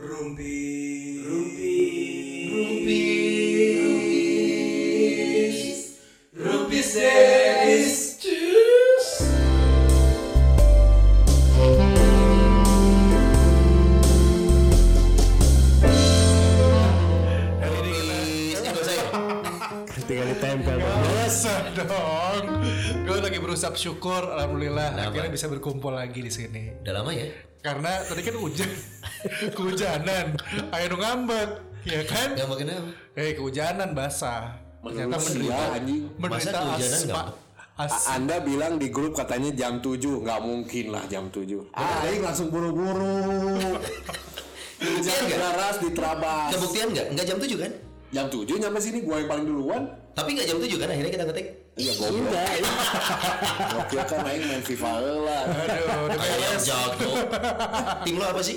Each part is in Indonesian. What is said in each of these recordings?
Rumpi. Rumpi. Rumpis. Rumpis? Tinggal ditempel Bang. Masa dong. Gue lagi berusaha syukur, alhamdulillah Kenapa? akhirnya bisa berkumpul lagi di sini. Udah lama ya? Karena tadi kan hujan, kehujanan, air nu ngambek, ya kan? Gak mau kenapa? Eh kehujanan basah. Ternyata menderita, gua, anjing. menderita asma. ngambek? As, A- Anda bilang di grup katanya jam 7 nggak mungkin lah jam 7 Aing langsung buru-buru Kebuktian Hujan nggak? deras di Trabas Kebuktian nggak? Nggak jam 7 kan? Jam 7 nyampe sini gua yang paling duluan Tapi nggak jam 7 kan akhirnya kita ngetik? Iya goblok ini Gua kira kan Aing main FIFA lah aduh, udah beres. jago. Tim lo apa sih?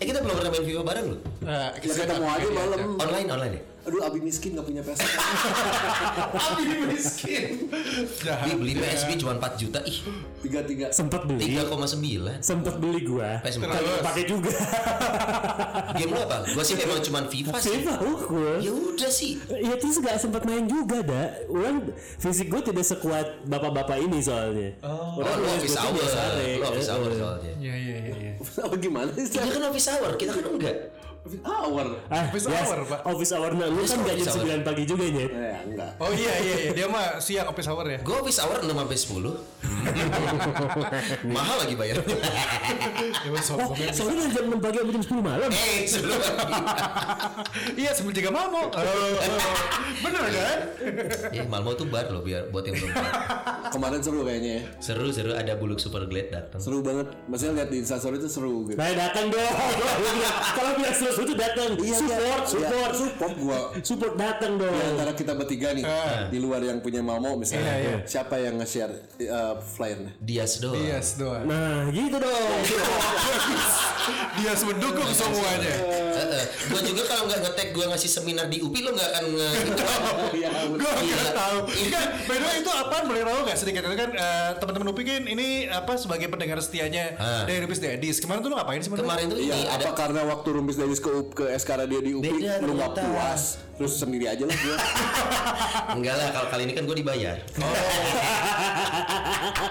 Eh kita belum pernah main FIFA bareng loh. Nah, Ya ketemu aja malam Online online ya? Aduh Abi miskin gak punya PS Abi miskin. Jahat. Bi beli PSP cuma 4 juta ih. 33 sempet beli 3,9. sempet beli gua PS4. tapi pakai juga Game lo apa? Gua sih memang cuma FIFA sih. FIFA gua Ya udah sih. Ya terus gak sempat main juga dah Ulang fisik gue tidak sekuat bapak-bapak ini soalnya Oh, Orang US office gua hour. Lo office hour soalnya. Iya iya iya. iya. Apa gimana sih Dia kan office hour, kita kan enggak. Hour Ah, Office yes, hour, Pak. Office hour nah, lu Office kan hour, gak jam office hour. 9 pagi juga nyet Eh enggak Oh iya iya iya dia mah siang office hour ya. Gue office hour 6 sampai 10. Mahal lagi bayarnya. Ya udah, Oh, soalnya jam 6 pagi sampai jam 10 malam eh, sebelum Iya sebelum jaga mamo. Bener kan? Eh, Malmo tuh bar loh biar buat yang belum. Kemarin seru kayaknya ya Seru seru ada buluk super glad datang. Seru banget Maksudnya lihat di instastory itu seru gitu Nah datang dong Kalau bilang seru itu datang Support Support Ya, support. Gua. Support datang dong. Di antara kita bertiga nih di luar yang punya Mamo misalnya Iya, iya. siapa yang nge-share uh, flyernya? Dias doang. Iya doang. Nah gitu dong. Dia mendukung semuanya. gue juga kalau nggak ngetek gue ngasih seminar di UPI lo nggak akan nge Iya, Gue Gila. nggak tahu. Ini- Kan, by the way itu apaan? Boleh tahu nggak sedikit? Itu kan eh, teman-teman Upi kan ini apa sebagai pendengar setianya Ah. dari Rupis Dedis. Kemarin tuh lu ngapain sih? kemarin tuh ini Iya, ada apa karena waktu Rumpis Davis ke U- ke SK dia di UPI Beda lu nggak puas terus sendiri aja lah gua. enggak lah kalau kali ini kan gue dibayar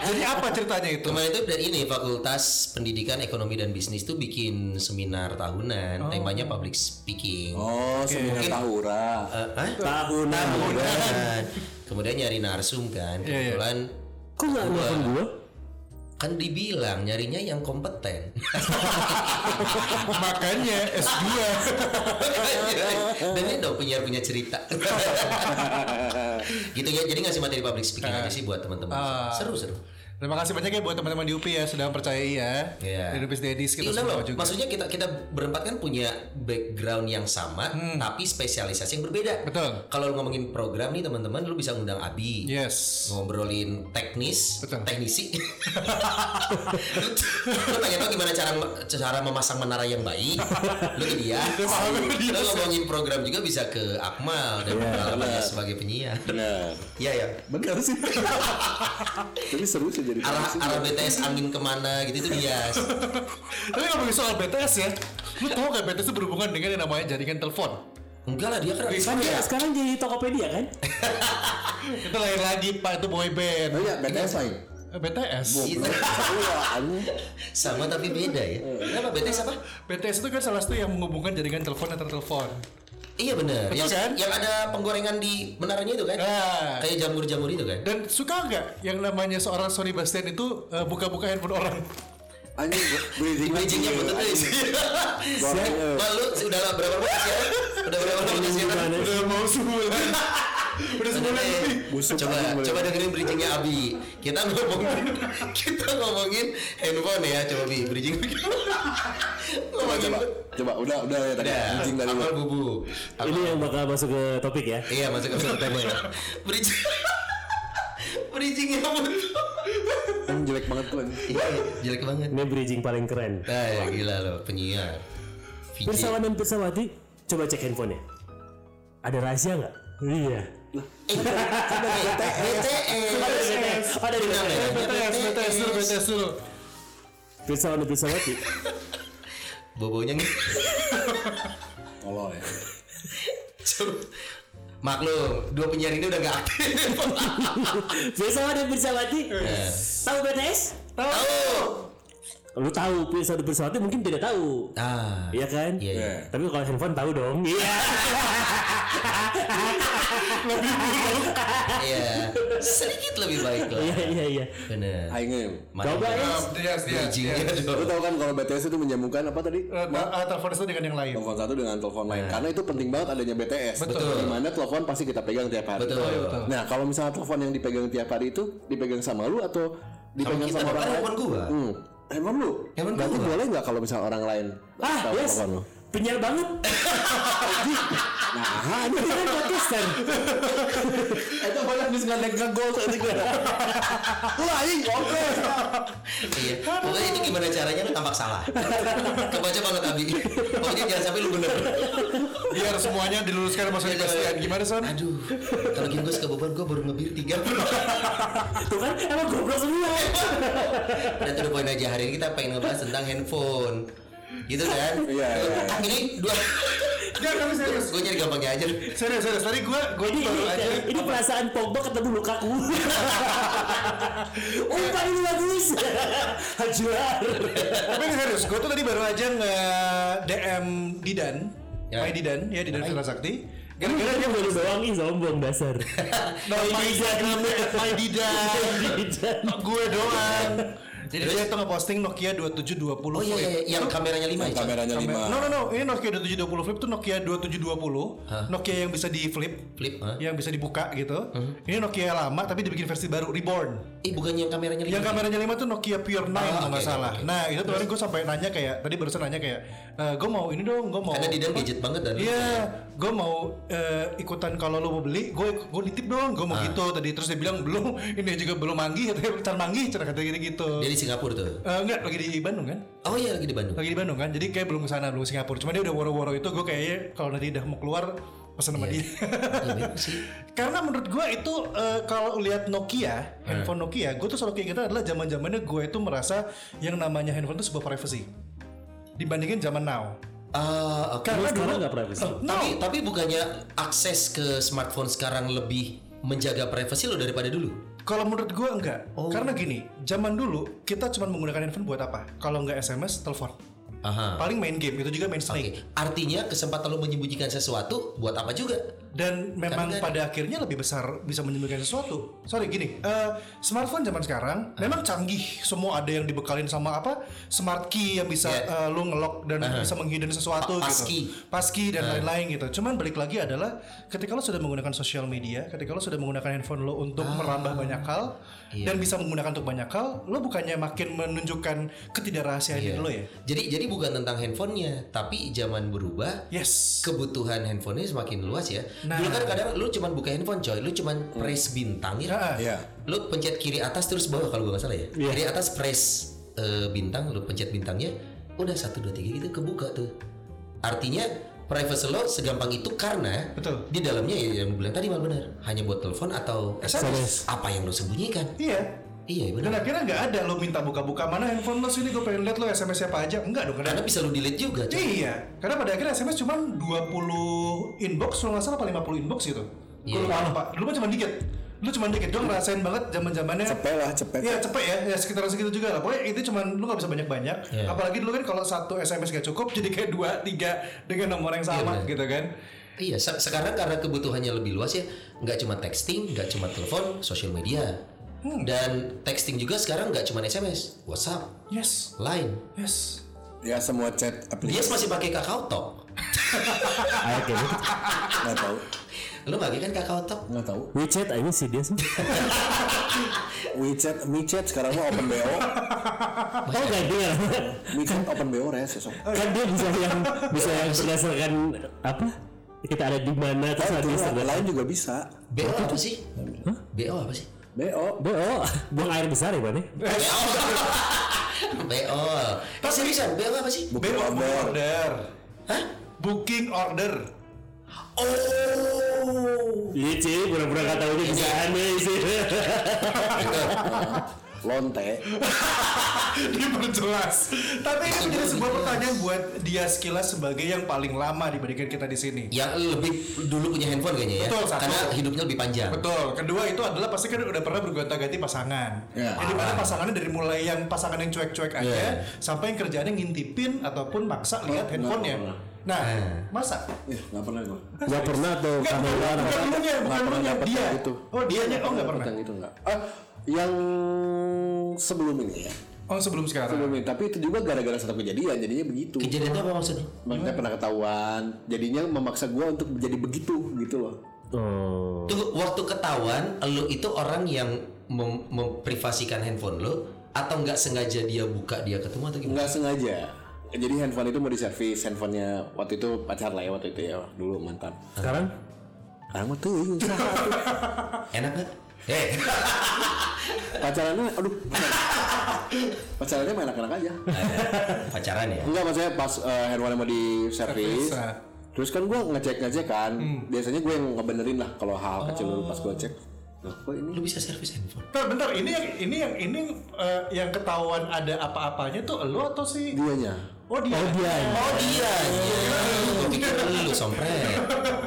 Jadi apa ceritanya itu? kemarin itu dari ini Fakultas Pendidikan Ekonomi dan Bisnis tuh bikin seminar tahunan temanya public speaking Oh, seminar Mungkin- tahura. Eh, hah? Tahunan tahunan kemudian nyari narsum kan Iya, iya. kebetulan Kok gak nelfon gue? Kan dibilang nyarinya yang kompeten. Makanya S2. dan ini dong punya punya cerita. Gitu ya jadi ngasih materi public speaking aja sih buat teman-teman. Ah. seru seru Terima kasih banyak ya buat teman-teman di UPI ya sudah percayai ya. Iya. Di Rupis Dedis kita Iya semua loh, juga. maksudnya kita kita berempat kan punya background yang sama, tapi spesialisasi yang berbeda. Hmm. Betul. Kalau lu ngomongin program nih teman-teman, lu bisa ngundang Abi, Yes. ngobrolin teknis, Betul. teknisi. lu, pengen tahu gimana cara cara memasang menara yang baik? Lu ke dia. lu ngomongin program juga bisa ke Akmal dan pengalamannya sebagai penyiar. Benar. Iya ya. Benar sih. Tapi seru sih jadi Arah arah BTS angin ke mana gitu itu dia. Tapi ngomongin soal BTS ya, lu tahu gak BTS itu berhubungan dengan yang namanya jaringan telepon? Enggak lah dia kan Kan dia sekarang jadi Tokopedia kan? Kita lahir lagi Pak itu boy band. Oh iya, BTS lain. Eh, BTS. Iya. Iya, sama tapi beda ya. Kenapa BTS apa? BTS itu kan salah satu yang menghubungkan jaringan telepon antar telepon. Iya benar. Betul Yang, kan? yang ada penggorengan di menaranya itu kan? Nah. Kayak jamur-jamur itu kan? Dan suka nggak yang namanya seorang Sony Bastian itu eh, buka-buka handphone orang? Anjing bridging Bridgingnya betul guys. Malu udah berapa lama ya? Udah berapa lama ya? Udah mau sebulan. Udah sebulan lebih. Busuk coba coba dengerin bridgingnya Abi. Kita ngomongin kita ngomongin handphone ya, coba Bi bridging. Coba coba. Coba udah udah ya tadi. Udah, Bridging dari lu. Amal bubu. Ini yang bakal masuk ke topik ya Iya masuk ke tema ya. Bridging. Bridgingnya betul. Anjing jelek banget tuh. Iya, jelek banget. Ini bridging paling keren Nah, ya gila loh penyiar. Pirsawan dan Pirsawati Coba cek handphonenya Ada rahasia nggak? Iya BTS. Ada di mana? BTS, BTS dulu, BTS dulu. Pirsawati bobonya nih. Tolol ya. Maklum, dua penyiar ini udah gak aktif. Bersama dan bersawati. Tahu BTS? Tahu. Lu tahu episode bersawati mungkin tidak tahu. Ah. Iya kan? Iya, iya. Tapi kalau handphone tahu dong. Iya. Iya. Sedikit lebih baik lah. Iya iya iya. Aing em. Mana Coba ya. Dia dia. Lu tahu kan kalau BTS itu menyambungkan apa tadi? Eh, eh, telepon itu dengan yang lain. Telepon satu dengan telepon lain. Karena itu penting banget adanya BTS. Betul. Di mana telepon pasti kita pegang tiap hari. Betul. Nah, kalau misalnya telepon yang dipegang tiap hari itu dipegang sama lu atau dipegang kita, sama, kan orang lain? handphone gua. Hmm. Handphone lu? Handphone Berarti boleh nggak kalau misalnya orang lain Ah, yes. telepon lu? Penyiar banget. Nah, Ini kan podcaster. itu banyak bisa nggak ngegol tadi gue. Lu aing goblok. Iya. Pokoknya itu gimana caranya lu tampak salah. Kebaca banget Abi. Pokoknya jangan sampai lu bener. Biar semuanya diluruskan sama Sony Bastian. Gimana Son? Aduh. Kalau gini gue suka beban gue baru ngebir tiga. Tuh kan emang goblok semua. Dan to the point aja hari ini kita pengen ngebahas tentang handphone. Gitu kan? Iya, iya, iya. Ini dua. Enggak, tapi serius. Gue nyari gampangnya aja. Serius, serius. Tadi gue gue Ini, baru aja. ini, ini perasaan Pogba ketemu Lukaku. Umpan ini bagus. Hajar. Tapi ini serius, gue tuh tadi baru aja nge DM Didan, Ya. My Didan, ya Didan Fira Sakti. Gara-gara dia baru doang nih sombong dasar. nama Instagramnya My Didan, gue doang. Jadi dia tuh ngeposting Nokia 2720 Oh iya, iya, iya. yang kameranya lima ya. Cok? Kameranya Kamera- lima. No no no, ini Nokia 2720 Flip tuh Nokia 2720. Nokia yang bisa di flip, Flip, hah? yang bisa dibuka gitu. Ini Nokia lama tapi dibikin versi baru, reborn. Eh bukannya yang kameranya lima? Yang kameranya 5 tuh Nokia Pure 9 Ah, kalau nggak oke, salah. oke. Nah itu kemarin gue sampai nanya kayak tadi barusan nanya kayak, gue mau ini dong, gue mau. Karena Didan gadget banget dan. Iya, gue mau eh, ikutan kalau lo mau beli, gue gue nitip dong, gue Ah. mau gitu tadi. Terus dia bilang belum, ini juga belum manggih, katanya bentar manggih, cara kata gini gitu. Di Singapura tuh. Eh, enggak, lagi di Bandung kan? Oh iya lagi di Bandung. Lagi di Bandung kan, jadi kayak belum ke sana, belum ke Singapura. Cuma dia udah woro-woro itu, gue kayaknya kalau nanti udah mau keluar pesan sama dia. Iya sih. Karena menurut gue itu eh, kalau lihat Nokia, handphone Nokia, gue tuh selalu keingetan adalah zaman zamannya gue itu merasa yang namanya handphone itu sebuah privacy dibandingin zaman now. Ah, oke. Karena sekarang dulu nggak privacy. Eh, no. Tapi tapi bukannya akses ke smartphone sekarang lebih menjaga privasi lo daripada dulu? Kalau menurut gue enggak. Oh. Karena gini, zaman dulu kita cuma menggunakan handphone buat apa? Kalau nggak SMS, telepon. Aha. Paling main game, itu juga main snake. Artinya kesempatan lo menyembunyikan sesuatu buat apa juga? Dan memang Karena- pada akhirnya lebih besar bisa menyembunyikan sesuatu. Sorry gini, eh, smartphone zaman sekarang memang canggih. Semua ada yang dibekalin sama apa? Smart key yang bisa Yeah. eh, lu ngelock dan bisa menghidden sesuatu Pa- passkey. gitu. Passkey dan lain-lain gitu. Cuman balik lagi adalah ketika lo sudah menggunakan sosial media, ketika lo sudah menggunakan handphone lo untuk merambah banyak hal Iya. dan bisa menggunakan untuk banyak hal, lo bukannya makin menunjukkan ketidakrahasiaan diri lo ya. Jadi jadi bukan tentang handphonenya, tapi zaman berubah. Yes. Kebutuhan handphonenya semakin luas ya. Nah. Dulu kan kadang lu cuman buka handphone coy, lu cuman press bintang ya. Ah, Iya. Lu pencet kiri atas terus bawah kalau gua nggak salah ya. Iya. Kiri atas press eh, bintang, lu pencet bintangnya, udah satu dua tiga gitu kebuka tuh. Artinya privacy lo segampang itu karena Betul. di dalamnya ya yang bilang tadi mal benar, hanya buat telepon atau SMS. apa yang lo sembunyikan. Iya. Iya Dan benar. akhirnya nggak ada lo minta buka-buka mana handphone lo sini gue pengen lihat lo SMS siapa aja enggak dong karena Karena bisa lo delete juga. coy. Iya, karena pada akhirnya SMS cuma 20 inbox, kalau nggak salah apa 50 inbox gitu. Iya. Gue lupa lupa. Dulu cuma dikit. Lu cuma dikit. Gue ngerasain banget zaman zamannya. Cepet lah, cepet. Iya cepet ya, ya sekitar segitu juga lah. Pokoknya itu cuma lu nggak bisa banyak-banyak. Iya. Apalagi dulu kan kalau satu SMS gak cukup, jadi kayak dua, tiga dengan nomor yang sama benar. gitu kan. Iya, se- sekarang karena kebutuhannya lebih luas ya, nggak cuma texting, nggak cuma telepon, sosial media, Hmm. dan texting juga sekarang nggak cuma SMS, WhatsApp, Yes, Line. yes. Ya semua chat Dia aplikasi. masih pakai Kakao Talk. Ayo kayak gitu. Nggak tahu. Lo pakai kan Kakao Talk? Nggak tahu. WeChat aja sih dia sih. WeChat, WeChat sekarang mah open BO. Oh gak dia. WeChat open BO res besok. kan dia bisa yang bisa yang berdasarkan apa? Kita ada di mana terus Oh, ada lain juga bisa. BO apa sih? BO apa sih? BO. Bo, buang air besar ya, Bang? BO. Eh, seriusan, BO apa sih? Booking BO order. order. Hah? Booking order. Oh. Iya, Ci, pura-pura gak tahu dia bisa aneh sih. lonte. diperjelas. Tapi ini menjadi sebuah pertanyaan buat dia sekilas sebagai yang paling lama dibandingkan kita di sini. Yang lebih dulu punya handphone kayaknya ya. Betul, satu. Karena hidupnya lebih panjang. Betul. Kedua itu adalah pasti kan udah pernah bergonta-ganti pasangan. Ya. Jadi mana pasangannya dari mulai yang pasangan yang cuek-cuek aja Ya. sampai yang kerjaannya ngintipin ataupun maksa lihat Oh, handphonenya. nggak Nah, Eh. masa? Ih, nggak pernah gue. Nggak pernah tuh Enggak, kamera bukan, dulunya, bukan pernah dia. yang itu. Oh, dianya oh enggak pernah. Yang itu enggak. Ah, yang sebelum ini ya. Oh, sebelum sekarang. Sebelum ini, tapi itu juga gara-gara satu kejadian, jadinya begitu. Kejadian itu apa maksudnya? Maksudnya pernah ketahuan, jadinya memaksa gua untuk jadi begitu gitu loh. Oh. Tunggu, waktu ketahuan, lu itu orang yang mem- memprivasikan handphone lu atau nggak sengaja dia buka dia ketemu atau gimana? Nggak sengaja. Jadi handphone itu mau diservis, handphonenya waktu itu pacar lah ya waktu itu ya dulu mantan. Sekarang Sekarang mah tuh usaha tuh. Enak nggak? Eh, Pacarannya, aduh. Pacarannya mah enak-enak aja. pacaran ya? Enggak maksudnya pas eh, handphone mau diservis. Servis, ah. Terus kan gua ngecek-ngecek kan. Biasanya gue yang ngebenerin lah kalau hal kecil dulu pas gua cek. Loh, kok ini Lu bisa servis handphone? Bentar, bentar, ini yang ini yang ini eh, yang ketahuan ada apa-apanya tuh lu atau si dianya? Oh dia. Oh, dia. Oh dia, iya. Gue pikir lu sompret. Oh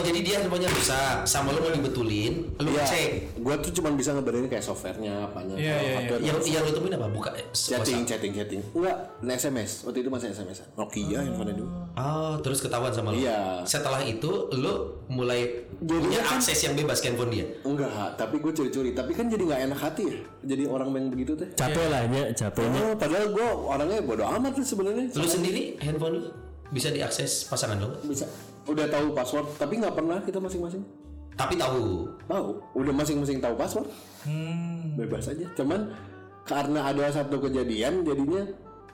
jadi dia handphonenya rusak, sama lu mau dibetulin, lu Iya, cek. gua tuh cuma bisa ngebenerin kayak softwarenya apanya. Iya, iya, hardware Yang yang lu temuin apa? Buka eh, chatting, WhatsApp. chatting, chatting. Enggak, SMS. Waktu itu masih SMS. Nokia handphone dulu. Oh, terus ketahuan sama lu. Iya. Setelah itu lu mulai Jadinya punya kan- akses yang bebas ke handphone dia. Enggak, tapi gue curi-curi. Tapi kan jadi nggak enak hati ya. Jadi orang yang begitu teh. capek lah ya, capeknya. Oh, padahal gue orangnya bodo amat tuh sebenarnya. Lu sendiri handphone lu bisa diakses pasangan nggak? bisa udah tahu password tapi nggak pernah kita masing-masing Tapi tahu. tahu udah masing-masing tahu password bebas aja cuman karena ada satu kejadian jadinya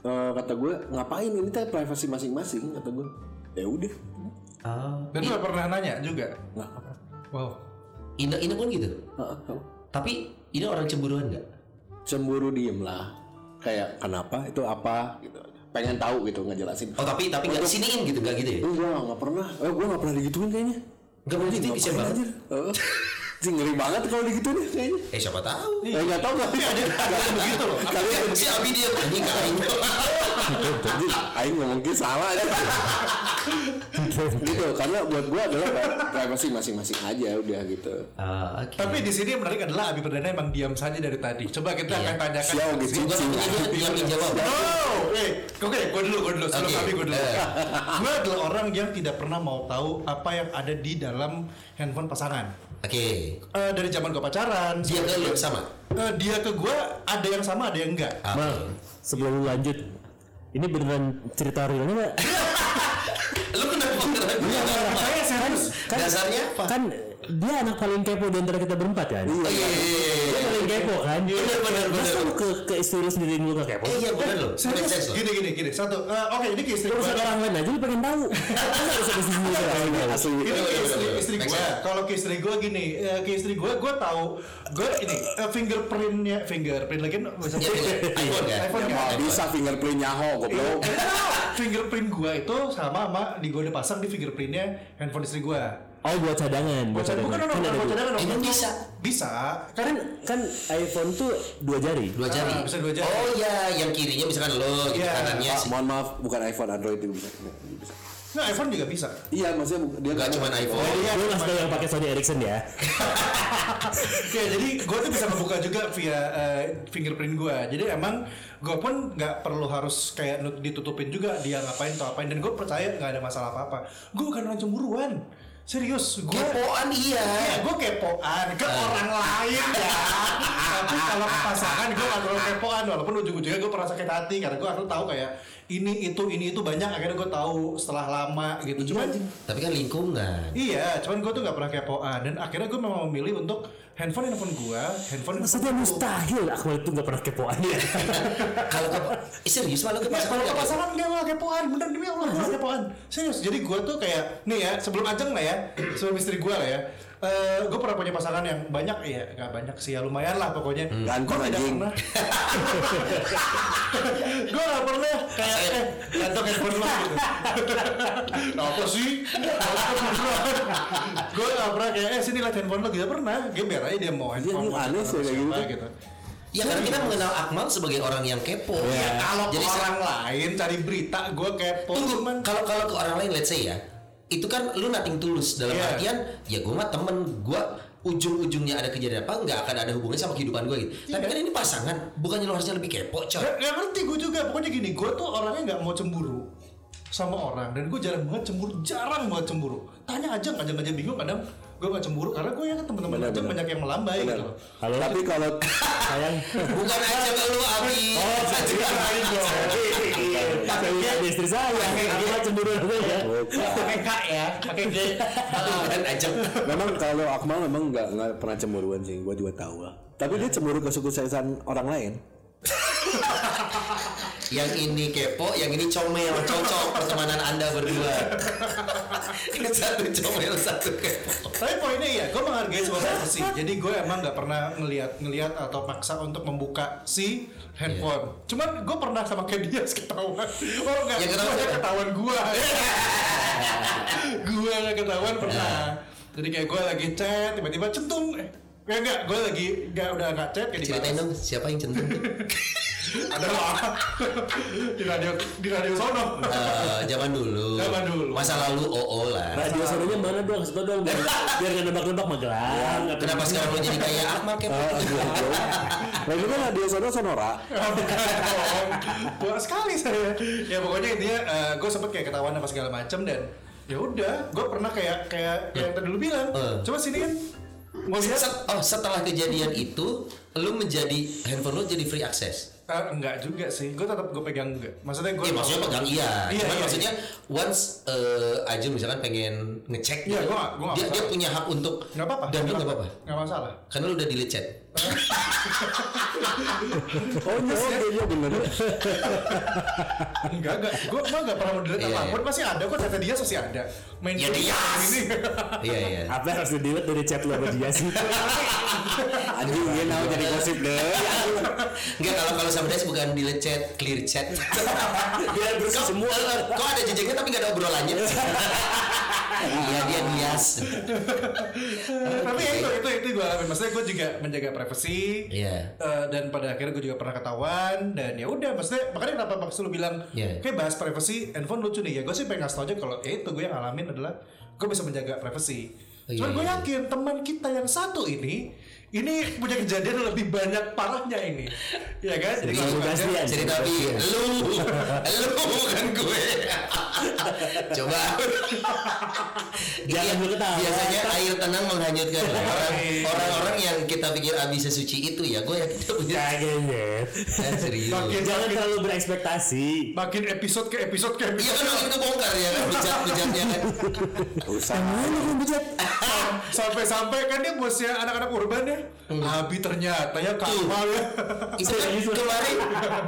eh, kata gue ngapain ini teh privasi masing-masing kata gue ya udah Ah. Dan lu nggak pernah nanya juga. nggak Wow. Ina Ina pun gitu. Heeh, tahu. Tapi Ina orang cemburuan nggak? cemburu diem lah kayak kenapa itu apa gitu pengen tahu gitu ngejelasin Oh tapi tapi nggak siniin gitu nggak gitu ya? enggak nggak pernah eh, gue nggak pernah digituin kayaknya Nggak boleh gitu bisa banget. anjir? Sih, ngeri banget kalau digituin ya, kayaknya Eh siapa tahu? Eh nggak tahu nggak ada begitu loh. Kalian Si Abi dia anjing aing. Anjir, Aing ngomong salah aja. gitu karena buat gua adalah privacy masing-masing aja udah gitu. Ah, oke. Tapi di sini yang menarik adalah Abi Perdana emang diam saja dari tadi. Coba kita akan tanyakan. Siapa gitu Gua cicing. yang menjawab. Oh, eh, oke, gue dulu, gue dulu, sebelum Oke, Abi gue dulu. eh. gue adalah orang yang tidak pernah mau tahu apa yang ada di dalam handphone pasangan. Oke. Eh, dari zaman gue pacaran, Dia ke lu sama. eh, dia ke gue ada yang sama, ada yang enggak. Ah, Mal, Oke. sebelum lu lanjut, ini beneran cerita realnya nggak? Lu kenapa kenapa? Saya serius. Dasarnya apa? Kan dia anak paling kepo di antara kita berempat kan? Oh iya iya iya. Kepo kan? Bener bener bener. Masa lu ke, ke istri lu sendiri dulu gak kepo? Eh iya bener loh. Serius, gini gini gini. Satu, eh, oke ini ke istri gue. Urusan orang lain aja lu pengen tahu. Masa istri sendiri? Asli. Ini ke Bener, istri, bener, istri bener. gue. Kalau ke istri gue gini, eh, ke istri gue, gue tahu, gue ini eh, fingerprintnya, fingerprint lagi bisa Iya, iya. iPhone kan? iPhone Ya kan? bisa fingerprint nyaho goblok. fingerprint gua itu sama sama di gua udah pasang di fingerprintnya handphone istri gua. Oh buat cadangan, buat cadangan, bukan cadangan. bukan Kan ada buat cadangan. Emang bisa? Bisa. Kan kan iPhone tuh dua jari. Dua jari. Ah, bisa dua jari. Oh iya, yang kirinya misalkan lo, gitu Iya. kanannya Pak, sih. mohon maaf bukan iPhone Android itu bisa. bisa. Nah, iPhone juga bisa. Iya maksudnya dia Gak nggak- cuma iPhone. iya, Gue cuma- ngasih yang pakai Sony Ericsson ya. Oke, jadi gua tuh bisa membuka juga via eh, fingerprint gua. Jadi emang gua pun nggak perlu harus kayak ditutupin juga dia ngapain atau apain dan gue percaya nggak ada masalah apa-apa. Gue bukan orang cemburuan. Serius, gue Kepoan iya. Ya, gue kepoan ke orang lain ya. Tapi kalau pasangan gue gak terlalu kepoan walaupun ujung-ujungnya gue pernah sakit hati karena gue akhirnya tahu kayak ini itu ini itu banyak akhirnya gue tahu setelah lama gitu. Cuman Tapi kan lingkungan. iya, cuman gue tuh gak pernah kepoan dan akhirnya gue memang memilih untuk handphone handphone gue, handphone Maksudnya handphone mustahil Akmal itu gak pernah kepoan ya. Kalau ke eh, serius malu ke Ya, pasangan kalau ke nggak? pasangan dia gak kepoan, bener demi Allah gue gak kepoan Serius, jadi gue tuh kayak, nih ya sebelum ajeng lah ya, sebelum istri gue lah ya eh gue pernah punya pasangan yang banyak, ya gak banyak sih ya lumayan lah pokoknya Ganteng, Gue tidak anjing. pernah Gue gak pernah kayak, eh ganteng handphone lo gitu Apa sih? Gue gak pernah kayak, eh sini liat handphone lo gitu, pernah Gue biar aja dia mau Iya, handphone ini aneh sih kayak gitu. gitu Ya karena kita mengenal Akmal sebagai orang yang kepo. Ya, kalau ke Jadi orang lain cari berita, gue kepo. Tunggu, kalau kalau ke orang lain let's say ya, itu kan lu nating tulus dalam Iya. artian ya gue mah temen. Gue ujung-ujungnya ada kejadian apa nggak akan ada hubungannya sama kehidupan gue gitu. Tapi kan ini pasangan, bukannya lu harusnya lebih kepo coy. Gak, gak ngerti gue juga. Pokoknya gini gue tuh orangnya nggak mau cemburu sama orang. Dan gue jarang banget cemburu. Jarang banget cemburu. Tanya aja aja aja bingung kadang gue nggak cemburu karena gue ya kan teman-teman aja banyak yang melambai Benar. gitu loh Halo. Tapi kalau sayang. Bukan aja ke lu Abi. Oh, saya Saya lihat di istri saya. Mah cemburu ya. pakai k ya pakai g Bukan aja. memang kalau Akmal memang nggak nggak pernah cemburuan sih, gue juga tahu lah. Tapi dia cemburu kesuksesan orang lain. Yang ini kepo, yang ini comel, cocok pertemanan anda berdua. satu comel, satu kepo. tapi poinnya iya gue menghargai sebuah privasi jadi gue emang nggak pernah ngelihat ngelihat atau maksa untuk membuka si handphone. Cuman gue pernah sama kayak dia ketahuan. Oh enggak Yang gue ketahuan gue gue nggak ketahuan pernah. Jadi kayak gue lagi chat tiba-tiba centung eh ya enggak gue lagi enggak udah nggak chat kayak Ceritain dong siapa yang centung? ada lah di radio di radio sono Eh, zaman dulu. Zaman dulu. Masa lalu OO lah. Radio sononya mana dong? Tau dong biar biar nggak nebak-nebak Magelang. Kenapa sekarang lo jadi kayak Akmal kepo? Nah itu kan radio sono sonora. Buat sekali saya. Ya pokoknya intinya gue sempet kayak ketahuan apa segala macam dan ya udah, gue pernah kayak kayak yang tadi lu bilang. Eh. Coba sini kan Set- oh setelah kejadian itu, lu menjadi handphone lu jadi free access. Ah, enggak juga sih, gue tetap gue pegang enggak. Maksudnya gue Iya maksudnya pegang iya, Iya, cuman iya, maksudnya once eh Ajun misalkan pengen ngecek, Iya, gitu, gua gua dia dia punya hak untuk nggak apa-apa. dan lu nggak apa-apa, Nggak masalah. karena lu udah delete chat. Oh iya, oh, iya bener. Enggak, enggak. Gue mah enggak pernah mau delete Iya, apa pun, iya. masih ada kok data dia masih ada. Main Ya dia. ini. Iya iya. Apa yang harus di-delete dari chat lo sama dia sih? Anjing dia mau jadi gosip deh. Enggak kalau kalau Des bukan delete chat, clear chat. Biar bersih semua. Kok ada jejaknya tapi nggak ada obrolannya? Iya dia bias. Tapi ya itu itu itu gue alamin. Maksudnya gue juga menjaga privasi. Iya. Eh, dan pada akhirnya gue juga pernah ketahuan dan ya udah maksudnya makanya kenapa maksud lu bilang Iya. kayak bahas privasi handphone lucu nih ya gue sih pengen ngasih tau aja kalau ya itu gue yang ngalamin adalah gue bisa menjaga privasi Oh, cuman iya, gue iya. yakin teman kita yang satu ini ini punya kejadian lebih banyak parahnya ini ya kan jadi Iya, langsung aja Kasihan. Cerita tapi lu, lu bukan gue. Coba. Jangan Iya, lu ketawa. Biasanya air tenang menghanyutkan orang orang-orang yang kita pikir abi sesuci itu ya gue yakin dia punya Kaget. Eh, serius. Makin- Jangan terlalu berekspektasi. makin episode ke episode ke Iya episode kan makin kebongkar ya kan bejat-bejatnya kan. Usah. sampai-sampai kan dia bosnya anak-anak urban ya Abi ternyata ya Kamal ya Itu kan kemarin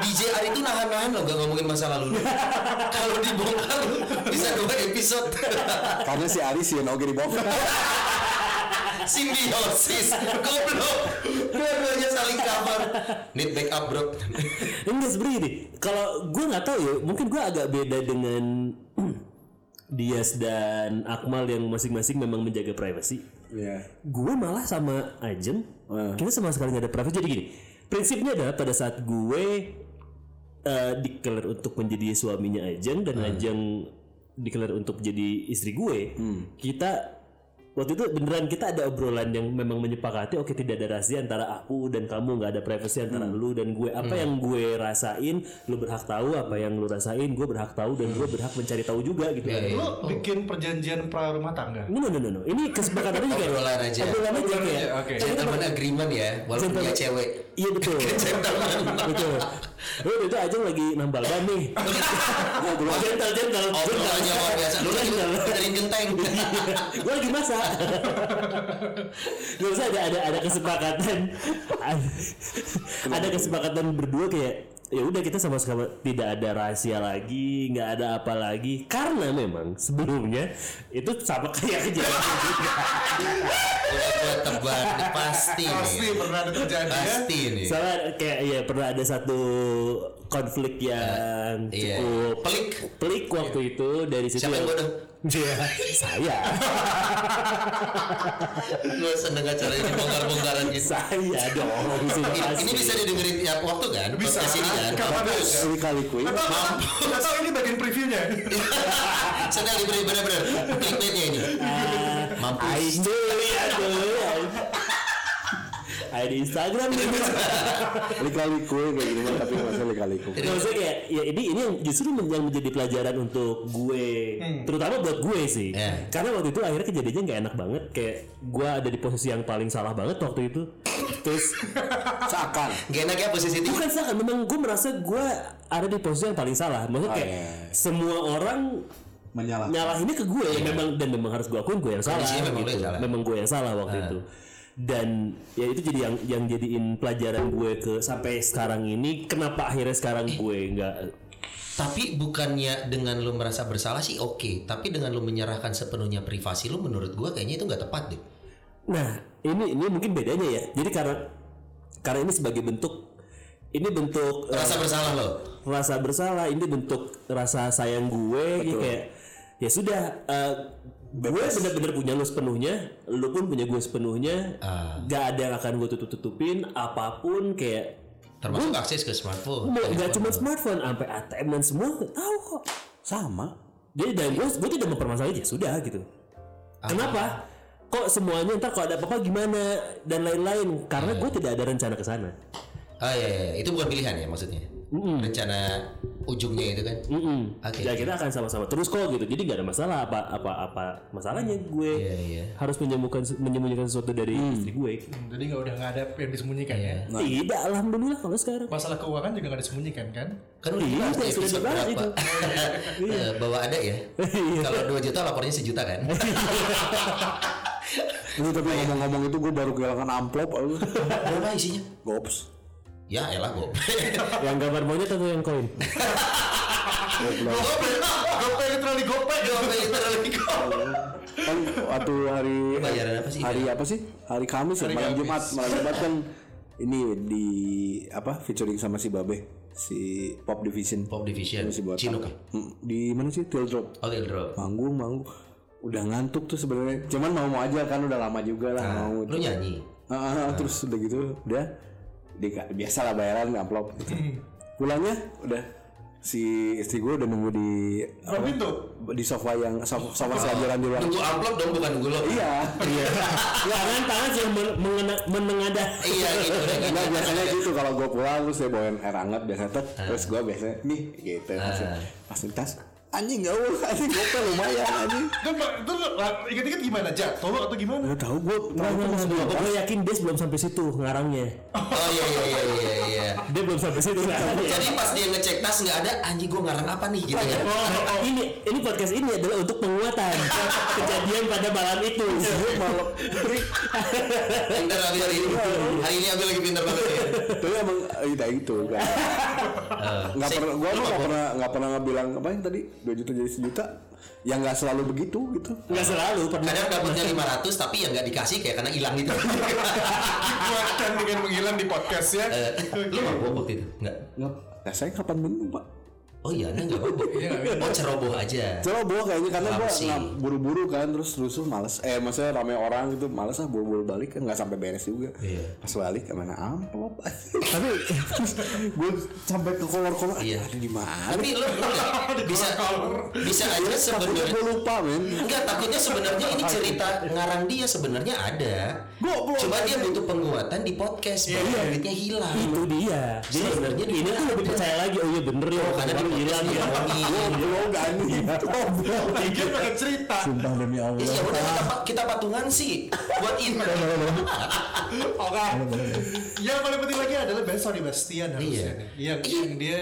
DJ Ari itu nahan-nahan loh gak ngomongin masa lalu. Kalau dibongkar bisa dua episode. Karena si Aris ya oke dibongkar. Simbiosis, goblok. Dua-duanya saling cover. Need backup bro. Enggak sebenarnya kalau gue nggak tahu ya, mungkin gue agak beda dengan Dias dan Akmal yang masing-masing memang menjaga privasi. Iya. Gue malah sama Ajeng, Hmm. kita sama sekali nggak ada privasi. Jadi gini, prinsipnya adalah pada saat gue uh, declare untuk menjadi suaminya Ajeng dan Ajeng declare untuk jadi istri gue, kita waktu itu beneran kita ada obrolan yang memang menyepakati oke tidak ada rahasia antara aku dan kamu nggak ada privasi antara lu dan gue apa yang gue rasain lu berhak tahu apa yang lu rasain gue berhak tahu dan gue berhak mencari tahu juga gitu Iya, iya. lu bikin perjanjian pra rumah tangga No, no, no, no, no. Ini kesepakatannya juga. Obrolan aja. Obrolan aja aja, oke. Gentleman agreement ya, walaupun dia cewek. Iya betul. betul. Lu itu aja lagi nambal ban nih. Ngobrol gentle gentle. Obrolannya luar biasa. Lu lagi benerin genteng. Gue lagi masak. Gak usah ada ada ada kesepakatan. ada kesepakatan berdua kayak ya udah kita sama sekali tidak ada rahasia lagi, nggak ada apa lagi karena memang sebelumnya itu sama kayak kejadian juga. Tebak pasti pasti nih. pernah ada terjadi ya Pasti nih. Soalnya kayak ya pernah ada satu konflik yang Iya. cukup Pelik. pelik waktu itu dari situ Siapa yang bodoh? Iya, saya Gue seneng acara ini bongkar-bongkaran gitu. saya dong Ini, pasti. ini bisa didengerin tiap waktu kan? Bisa. Podcast ini kan? Kapan Mampus. Ini kali kuy. Tahu ini bagian previewnya. Sedang diberi bener-bener clickbaitnya ini. Mampus. Ayo lihat dulu Ada di Instagram nih Kali kuy kayak gini mah tapi kuy. Nggak, maksudnya kayak ya ini ini yang justru yang menjadi pelajaran untuk gue, terutama buat gue sih. Ya. Karena waktu itu akhirnya kejadiannya nggak enak banget, kayak gue ada di posisi yang paling salah banget waktu itu. Terus Seakan. Gak enak ya posisi itu. bukan salah, memang gue merasa gue ada di posisi yang paling salah. Maksudnya Oh, kayak iya. semua orang Menyalahkan. nyalahinnya ke gue, memang dan memang harus gue akuin gue yang salah. Kondisinya memang gitu. salah. Memang gue yang salah waktu itu. Dan ya itu jadi yang yang jadiin pelajaran gue ke sampai sekarang ini. Kenapa akhirnya sekarang gue nggak Tapi bukannya dengan lu merasa bersalah sih oke, tapi dengan lu menyerahkan sepenuhnya privasi lu menurut gua kayaknya itu nggak tepat deh. Nah, ini ini mungkin bedanya ya. Jadi karena karena ini sebagai bentuk ini bentuk eh, Rasa bersalah lo. rasa bersalah, ini bentuk rasa sayang gue gitu kayak ya sudah eh, gue benar-benar punya lu sepenuhnya, lu pun punya gue sepenuhnya. Ah. Gak ada yang akan gue tutup-tutupin apa pun kayak Termasuk akses ke smartphone. gak cuma smartphone sampai ATM dan semua tahu kok. Sama. Jadi dan gue gue tidak mempermasalahin ya sudah gitu. Kenapa? Kok semuanya ntar kalau ada apa-apa gimana dan lain-lain? Karena gue tidak ada rencana ke sana. Ah iya, iya, itu bukan pilihan ya maksudnya. Rencana ujungnya itu kan. Mm-mm. Oke. Ya kita akan sama-sama terus kok gitu. Jadi nggak ada masalah apa apa apa masalahnya gue Iya iya. harus menyembunyikan menyembunyikan sesuatu dari istri gue. Jadi nggak udah nggak ada yang disembunyikan ya. Tidak, alhamdulillah kalau sekarang. Masalah keuangan juga nggak disembunyikan kan? Kan udah Iya, di sudah dibahas berapa. itu. Eh, Bahwa ada ya. Kalau 2 juta lapornya sejuta kan. Ini tapi ngomong-ngomong itu gue baru kehilangan amplop. Berapa isinya? Gops. Ya elah gue. yang gambar monyet atau yang koin? Gopay literally gopay. kan waktu hari Bayaran apa sih? hari apa sih hari Kamis ya malam Jumat malam Jumat kan ini di apa featuring sama si Babe si Pop Division Pop Division. si buat Chinook ya? Hmm, di mana sih Teardrop Oh, Drop. manggung manggung udah ngantuk tuh sebenarnya cuman mau mau aja kan udah lama juga lah Nah, mau lu nyanyi. Ah, ah, terus udah gitu udah di biasa lah bayaran amplop gitu. pulangnya udah si istri gue udah nunggu di Apa pintu? di sofa yang sofa, sofa sejajaran di luar Nunggu amplop dong bukan nunggu lo. iya Iya. Tangan tangan yang men- mengena- menengadah. Iya gitu gitu. Nah biasanya gitu kalau gue pulang terus saya bawain air hangat biasa tet terus gue biasanya nih gitu pas pas di tas anjing gak usah anjing gue lumayan anjing Itu itu inget-inget gimana? Jatuh atau gimana? Gak tau gue Gue yakin Des belum sampai situ ngarangnya. Oh iya iya iya iya iya. Dia belum sampai situ ngarangnya. Jadi pas dia ngecek tas nggak ada, anjing gue ngarang apa nih gitu ya. Oh, ini ini podcast ini adalah untuk penguatan kejadian pada malam itu. malam Pintar abis hari ini. Hari ini ambil lagi pintar banget ya. tapi emang itu itu kan nggak Sik, pernah gue lu nggak pernah nggak pernah ngebilang apa yang tadi dua juta jadi sejuta yang nggak selalu begitu gitu Nggak selalu pernah. Kadang dapatnya 500 tapi yang nggak dikasih kayak karena hilang gitu. Kuatkan dengan menghilang di podcast ya. Eh, Lu nggak bobok itu? Nggak. nggak ya saya kapan minum pak Oh iya, anda nggak bobok. Oh ceroboh aja. Coba bawa kayaknya karena gue buru-buru kan terus rusuh males eh maksudnya rame orang gitu males ah buru-buru balik kan nggak sampai beres juga Iya. pas balik ke mana amplop tapi gue sampai ke kolor-kolor Iya. ada di mana Tapi nggak bisa bisa aja sebenarnya. gue lupa men Enggak, takutnya sebenarnya ini cerita ngarang dia sebenarnya ada. Goblok. Cuma dia butuh penguatan di podcast, Iya, baru duitnya hilang. Itu dia. Jadi Sebenarnya ini tuh lebih percaya lagi. Oh iya bener ya. Karena di podcast hilang ya. diomongin. goblok nih Pikir pengen cerita. sumpah demi Allah udah kita, kita patungan sih buat ini. Oke. Yang paling penting lagi adalah best sorry Bastian harusnya. Iya. nih. Yang yang dia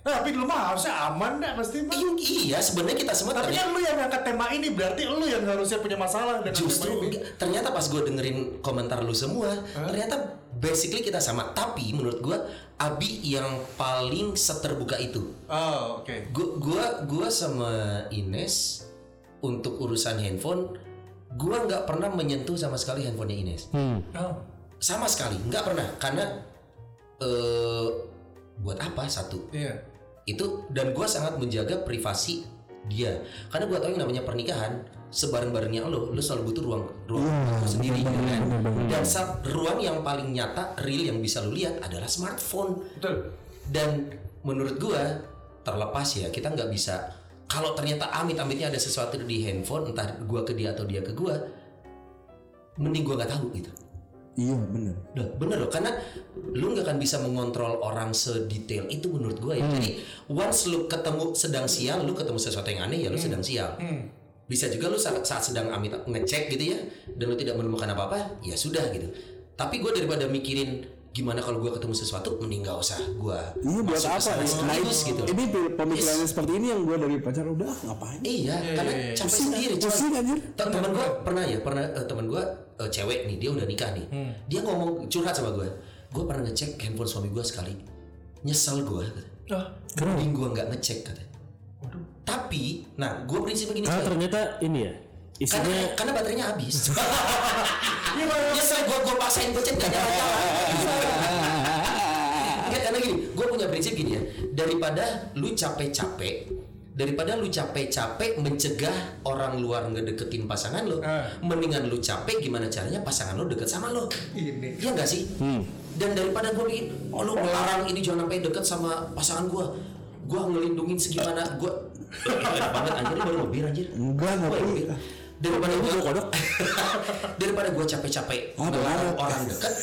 Nah, tapi lu mah harusnya aman dah pasti mah. Iya, sebenarnya kita semua Tapi ternyata kan lu yang ngangkat tema ini berarti lu yang harusnya punya masalah dengan justru tema ini. ternyata pas gue dengerin komentar lu semua, ternyata basically kita sama. Tapi menurut gue Abi yang paling seterbuka itu. Oh, oke. Gua gua gua sama Ines untuk urusan handphone, gua nggak pernah menyentuh sama sekali handphonenya Ines. Oh. Sama sekali, nggak pernah karena eh buat apa satu Iya. Itu dan gue sangat menjaga privasi dia. Karena gue tahu yang namanya pernikahan sebareng-barengnya lo lo selalu butuh ruang ruang lo sendiri gitu kan dan sa- ruang yang paling nyata real yang bisa lo lihat adalah smartphone. Betul. dan menurut gue terlepas ya kita nggak bisa kalau ternyata amit-amitnya ada sesuatu di handphone entah gue ke dia atau dia ke gue mending gue nggak tahu gitu Iya bener. Udah, bener loh karena lu nggak akan bisa mengontrol orang sedetail itu menurut gue ya. Jadi once lu ketemu sedang siang, lu ketemu sesuatu yang aneh ya lu sedang siang. Bisa juga lu saat, saat sedang amit ngecek gitu ya dan lu tidak menemukan apa-apa, ya sudah gitu. Tapi gue daripada mikirin gimana kalau gue ketemu sesuatu, mending gak usah gue. Iya buat apa? sana Nah, gitu. Ini pemikirannya seperti ini yang gue dari pacar udah ngapain? Iya, karena capek sendiri. cuman- Pusing anjir. Te- temen gue pernah ya pernah eh, temen gue eh, cewek nih dia udah nikah nih dia ngomong curhat sama gue gue pernah ngecek handphone suami gue sekali nyesel gue Ah, mending gue nggak ngecek kata tapi nah gue prinsipnya gini Karena coy. ternyata ini ya isinya karena baterainya habis nyesel gue gue paksain gue cek gak nyala Enggak karena gini, gue punya prinsip gini ya. Daripada lu capek-capek, daripada lu capek-capek mencegah orang luar ngedeketin pasangan lo, Ah. mendingan lu capek gimana caranya pasangan lo deket sama lo. Ini. Iya nggak sih? Dan daripada gue bikin, oh lu melarang ini jangan sampai deket sama pasangan gue. Gue ngelindungin segimana gue. Banget anjir baru ngebir anjir. Enggak, nggak Gua perlu. ngebir. Daripada gue kodok. daripada gue capek-capek melarang benar. orang deket,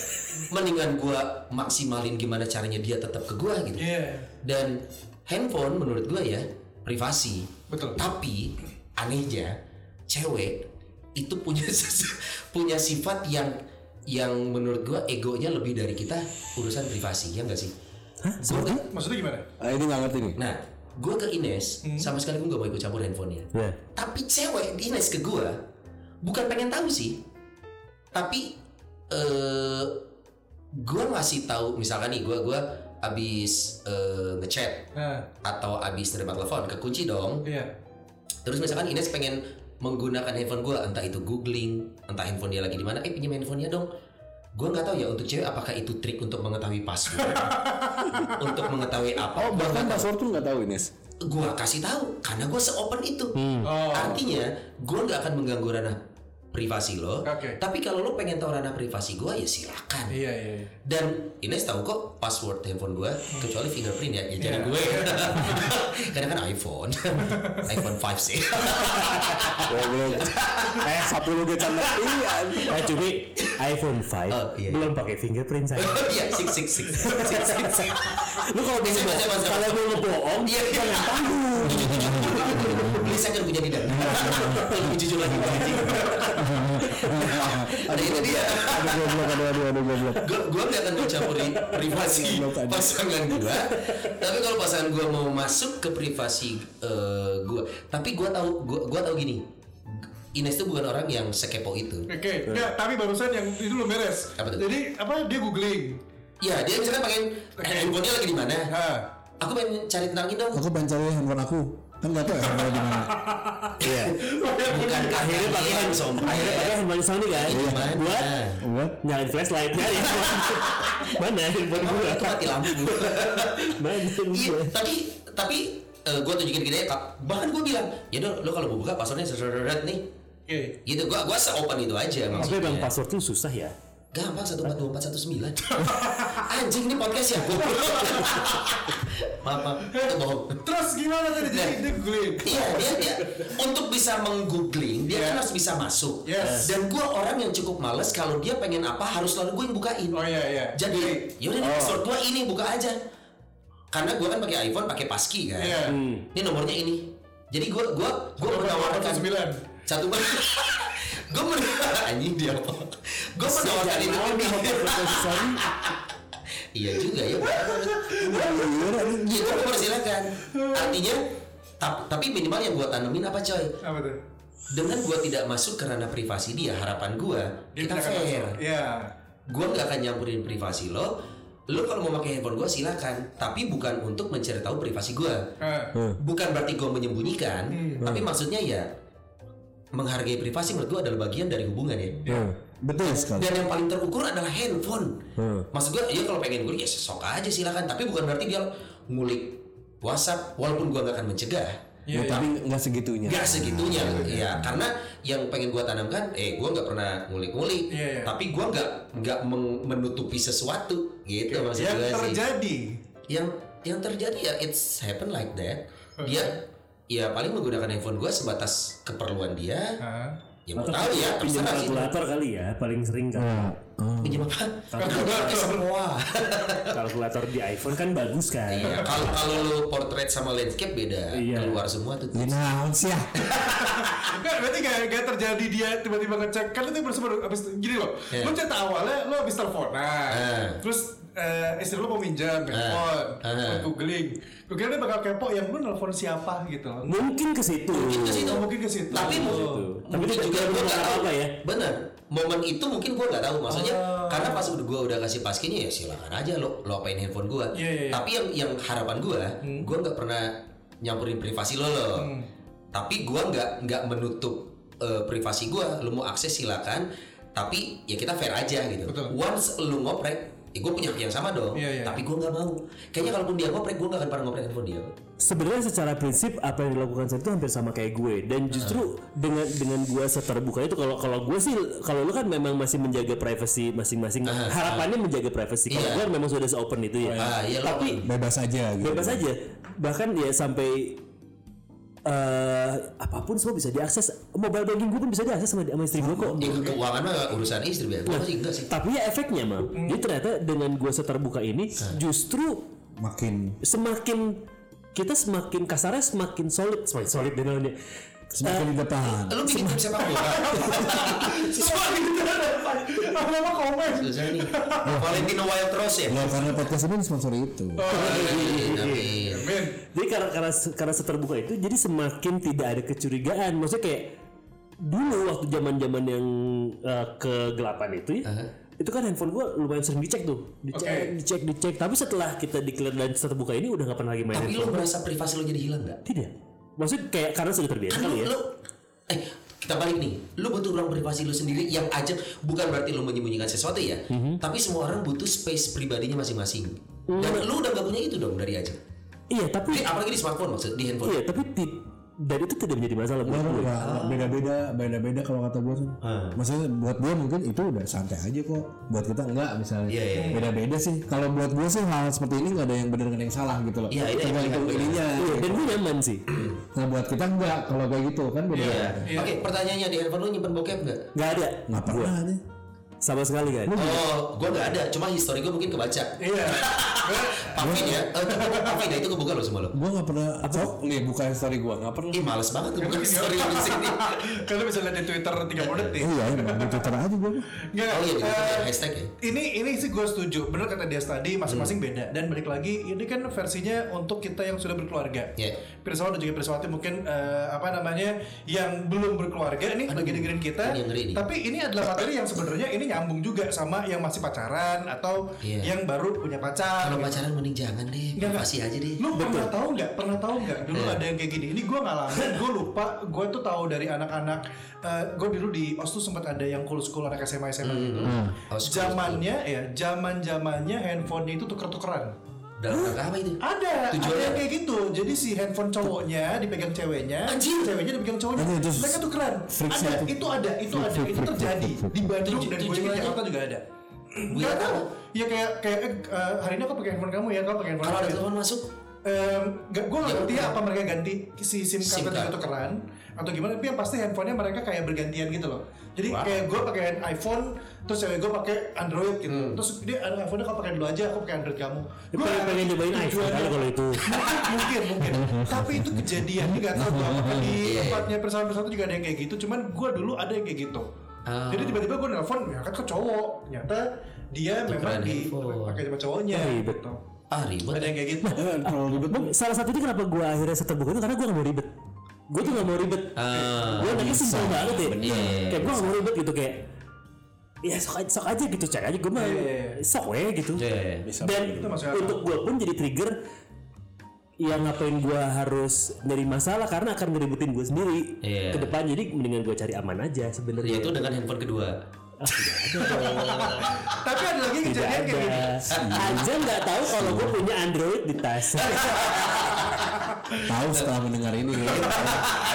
mendingan gue maksimalin gimana caranya dia tetap ke gue gitu. Iya. Dan handphone menurut gue ya privasi. Betul. Tapi anehnya cewek itu punya punya sifat yang yang menurut gue egonya lebih dari kita urusan privasi ya enggak sih? Gua ke- Maksudnya gimana? Ah, ini nggak ngerti nih. nah, gue ke Ines sama sekali gue gak mau ikut campur handphonenya. ya. Tapi cewek Ines ke gue bukan pengen tahu sih, tapi eh gue ngasih tahu misalkan nih gue gue abis eh, ngechat Nah, atau abis terima telepon kekunci dong. Iya. terus misalkan Ines pengen menggunakan handphone gue entah itu googling entah handphone dia lagi di mana eh pinjam handphonenya dong. Gue nggak tahu ya untuk cewek apakah itu trik untuk mengetahui password? Untuk mengetahui apa? Oh, bahkan password tuh nggak tahu Ines. gue kasih tahu karena gue seopen itu Oh. artinya gue nggak akan mengganggu ranah privasi lo Oke. tapi kalau lo pengen tahu ranah privasi gue ya silakan Iya, iya. iya. dan Ines tahu kok password handphone gue kecuali fingerprint ya ya jadi gue karena kan iPhone iPhone 5 sih Goblok. eh, satu lu gecan iya. Eh cumi iPhone 5 Oh, iya, iya. belum pakai fingerprint saya. iya six six six six six six Lu kalau siapa? kalau mau ngebohong iya iya beli second punya tidak? Lebih jujur lagi ada itu dia. Aduh goblok, aduh aduh aduh goblok. gue gue nggak akan mencampuri privasi pasangan gue tapi kalau pasangan gue mau masuk ke privasi gue tapi gue tahu gue gue tahu gini. Ines tuh bukan orang yang sekepo itu. Oke, enggak, tapi barusan yang itu belum beres. Apa tuh? Jadi apa dia googling? ya dia misalkan pengen eh, handphonenya lagi di mana? Nah, aku pengen cari tentang itu dong Aku pengen cari handphone aku. Kan nggak tahu ya handphone di mana. Iya. bukan akhirnya pakai handphone Akhirnya pakai handphone Sony kan. Di mana? Buat Buat nyalain flashlight nyari. Mana handphone gua? itu mati lampu Mana Iya, tapi tapi gue tunjukin ke dia bahkan gue bilang ya dong lo kalau buka passwordnya seret nih oke. gitu gue gue seopen itu aja Tapi maksudnya emang password tuh susah ya. Gampang satu empat dua empat satu sembilan anjing ini podcast ya maaf maaf itu bohong Terus gimana tadi? Jadi dia googling. Iya dia dia untuk bisa menggoogling dia kan Yeah. harus bisa masuk. Yes. Dan gue orang yang cukup males kalau dia pengen apa harus selalu gue yang bukain. Oh iya iya. Jadi yaudah nih password gue ini buka aja. Karena gue kan pakai iPhone pakai passkey kan. Iya. Ini nomornya ini. Jadi gue gue gue menawarkan sembilan. satu gue menawarkan anjing dia apa? Gue menawarkan itu Iya juga ya. Itu persilakan. Artinya tap- tapi minimal yang gua tanemin apa coy? Apa tuh? Dengan gua tidak masuk ke ranah privasi dia, harapan gua Dia kita fair. Iya. Gua nggak akan nyampurin privasi lo. Lo kalau mau pakai handphone gua silakan, tapi bukan untuk mencari tahu privasi gua. Nah, Bukan berarti gua menyembunyikan, Hmm. tapi maksudnya ya menghargai privasi menurut gue adalah bagian dari hubungan ya. Hmm, betul sekali. Dan yang paling terukur adalah handphone. Maksud gue, ya kalau pengen ngulik ya sok aja silakan. Tapi bukan berarti dia ngulik WhatsApp, walaupun gue nggak akan mencegah. Ya, tapi nggak segitunya. Gak segitunya, ya karena yang pengen gue tanamkan, eh gue nggak pernah ngulik-ngulik, Iya, iya. tapi gue nggak nggak menutupi sesuatu, gitu maksud yang gue sih. terjadi Yang yang terjadi ya it's happen like that. Dia ya paling menggunakan handphone gue sebatas keperluan dia. Hah? Ya mau tahu ya, pinjam kalkulator kali ya paling sering kan Pinjam apa? Kalkulator semua. kalkulator di iPhone kan bagus kan Iya, kalau kalau lu portrait sama landscape beda, Iya. keluar semua tuh. Ya sih ya? Enggak, berarti gak, gak terjadi dia tiba-tiba ngecek kan itu bersama abis gini loh Iya. lu cerita awalnya lu abis teleponan Eh. terus eh, istri lu mau minjam handphone Eh. lu googling gue kira dia bakal kepo yang lu nelfon siapa gitu mungkin ke situ Mungkin ke situ. Mungkin ke situ Tapi mu- Tapi tidak juga gue nggak tahu apa ya. Bener. Momen itu mungkin gue nggak tahu. Maksudnya Oh. karena pas udah gue udah kasih paskinya ya silakan aja lo lo apain handphone gue. Iya, iya, iya. Tapi yang yang harapan gue, Hmm. gue nggak pernah nyampurin privasi lo lo. Tapi gue nggak nggak menutup eh, privasi gue. Lo mau akses silakan. Tapi ya kita fair aja gitu. Betul. Once lo ngoprek, ya gue punya yang sama dong. Iya, iya. Tapi gue nggak mau. Kayaknya kalaupun dia ngoprek, gue nggak akan pernah ngoprek handphone dia. sebenarnya secara prinsip apa yang dilakukan saya itu hampir sama kayak gue dan justru dengan dengan gue seterbuka itu kalau kalau gue sih kalau lu kan memang masih menjaga privasi masing-masing harapannya menjaga privasi kalau Iya. gue memang sudah se-open itu ya Ah, iya, tapi Bebas aja gitu. bebas aja bahkan ya sampai eh apa pun semua bisa diakses mobile banking gue pun bisa diakses sama, sama istri gue kok Ya, keuangan mah urusan istri ya. Gue sih enggak sih. tapi ya efeknya mah jadi ternyata dengan gue seterbuka ini justru Makin Eh. semakin kita semakin kasarnya semakin solid semakin solid dan namanya semakin di depan. Lu bikin tim sepak bola. Semakin apa komen Susah nih. Valentino Wild Rose ya. Ya karena podcast ini sponsori itu. Amin, amin. men Jadi karena karena karena seterbuka itu jadi semakin tidak ada kecurigaan. Maksudnya kayak dulu waktu zaman-zaman yang uh, kegelapan itu ya. Itu kan handphone gua lumayan sering dicek tuh, dicek, Oke. dicek, dicek. Tapi setelah kita declare dan terbuka ini udah gak pernah lagi main Tapi lu handphone. merasa privasi lu jadi hilang nggak? Tidak. Maksudnya kayak karena sudah terbiasa Kan kali lu, ya. lu eh kita balik nih. Lu butuh ruang privasi lu sendiri yang aja bukan berarti lu menyembunyikan sesuatu ya. Mhm. Tapi semua orang butuh space pribadinya masing-masing. Dan lu udah gak punya itu dong dari aja. Iya, tapi Di, apalagi di smartphone maksud di handphone. iya, tapi ti- dan itu tidak menjadi masalah buat gue. Enggak, enggak, beda-beda, beda-beda kalau kata gue tuh. Maksudnya buat dia mungkin itu udah santai aja kok. Buat kita enggak misalnya. Iya, iya, iya. Beda-beda sih. Kalau buat gue sih hal seperti ini nggak ada yang benar ada yang salah gitu loh. Iya, ini yang Tergantung ininya. Iya, dan gue nyaman sih. Nah buat kita enggak kalau kayak gitu kan beda. Iya. Iya. Oke, pertanyaannya di handphone lu nyimpen bokep nggak? Nggak ada. Nggak pernah nih. Sama sekali kan. Oh, gua nggak ada. Cuma histori gua mungkin kebaca. iya Pavin ya, eh, Pavin ya itu kebuka lo semua lo. Gue nggak pernah. Apa? Nih buka story gue nggak pernah. Ih males banget tuh buka histori lu di sini. kalau bisa lihat di twitter 30 detik Iya, emang di Twitter aja gue. Nggak, Oh iya, di Twitter eh, hashtag ya. ini ini sih gue setuju bener kata dia tadi Hmm. masing-masing beda dan balik lagi ini kan versinya untuk kita yang sudah berkeluarga Iya. Pirsawan dan juga Pirsawati mungkin eh, apa namanya yang belum berkeluarga nih lagi dengerin kita ini tapi ini adalah materi yang sebenarnya ini nyambung juga sama yang masih pacaran atau Iya. yang baru punya pacar Kalau gitu. pacaran mending jangan deh, Nggak, nggak. privasi aja deh. Lu pernah tahu nggak? Pernah tahu nggak? Dulu Iya. ada yang kayak gini. Ini gue ngalamin. gue lupa. Gue tuh tahu dari anak-anak. gue dulu di OS tuh sempat ada yang cool school anak SMA SMA gitu. Oh, school, Zamannya ya, zaman zamannya handphonenya itu tuker-tukeran. Dalam rangka apa itu? Ada, Tujuannya? ada yang kayak gitu. Jadi si handphone cowoknya dipegang ceweknya, Anjir. ceweknya dipegang cowoknya. Ada, terus Mereka tukeran. freak Ada, itu. itu ada, itu ada, itu terjadi di Bandung dan gue di? Jakarta juga ada. Gue Nggak nggak tahu. Ya kayak kayak eh, hari ini aku pakai handphone kamu ya, kamu pakai handphone Kalau ada ya. telepon masuk, Em, gak, gue gak Ya ngerti ya apa mereka ganti si SIM SIM card. juga tukeran atau gimana tapi yang pasti handphonenya mereka kayak bergantian gitu loh. Jadi kayak gue pakai iPhone terus cewek gue pakai Android gitu. Hmm. terus dia ada iPhone kau pakai dulu aja aku pakai Android kamu. Dia pengen, pengen nyobain iPhone kalau itu. mungkin mungkin tapi itu kejadian ini gak tahu di Iya. tempatnya pesawat pesawat juga ada yang kayak gitu. Cuman gue dulu ada yang kayak gitu Ah. jadi tiba-tiba gue nelfon ya kan ke cowok ternyata dia memang Tukeran di pakai sama cowoknya Ribet. gitu. ah ribet. ada yang kayak gitu Kalau ribet Bang, salah satunya kenapa gue akhirnya seterbuka itu karena gue gak mau ribet. Gue tuh gak mau ribet. Ah, gue anaknya simpel banget ya. Bener. Kayak gue gak mau ribet gitu kayak. Ya sok aja, sok aja gitu cek aja gue mah Iya, iya, iya. sok we gitu. Iya. Dan Itu untuk gue pun jadi trigger ya ngapain gue harus dari masalah karena akan ngeributin gue sendiri Iya. ke depan jadi mendingan gue cari aman aja sebenarnya Yaitu dengan handphone kedua. Tapi ada lagi kejadian kayak gini. aja nggak tahu kalau gue punya Android di tas Tahu setelah mendengar ini.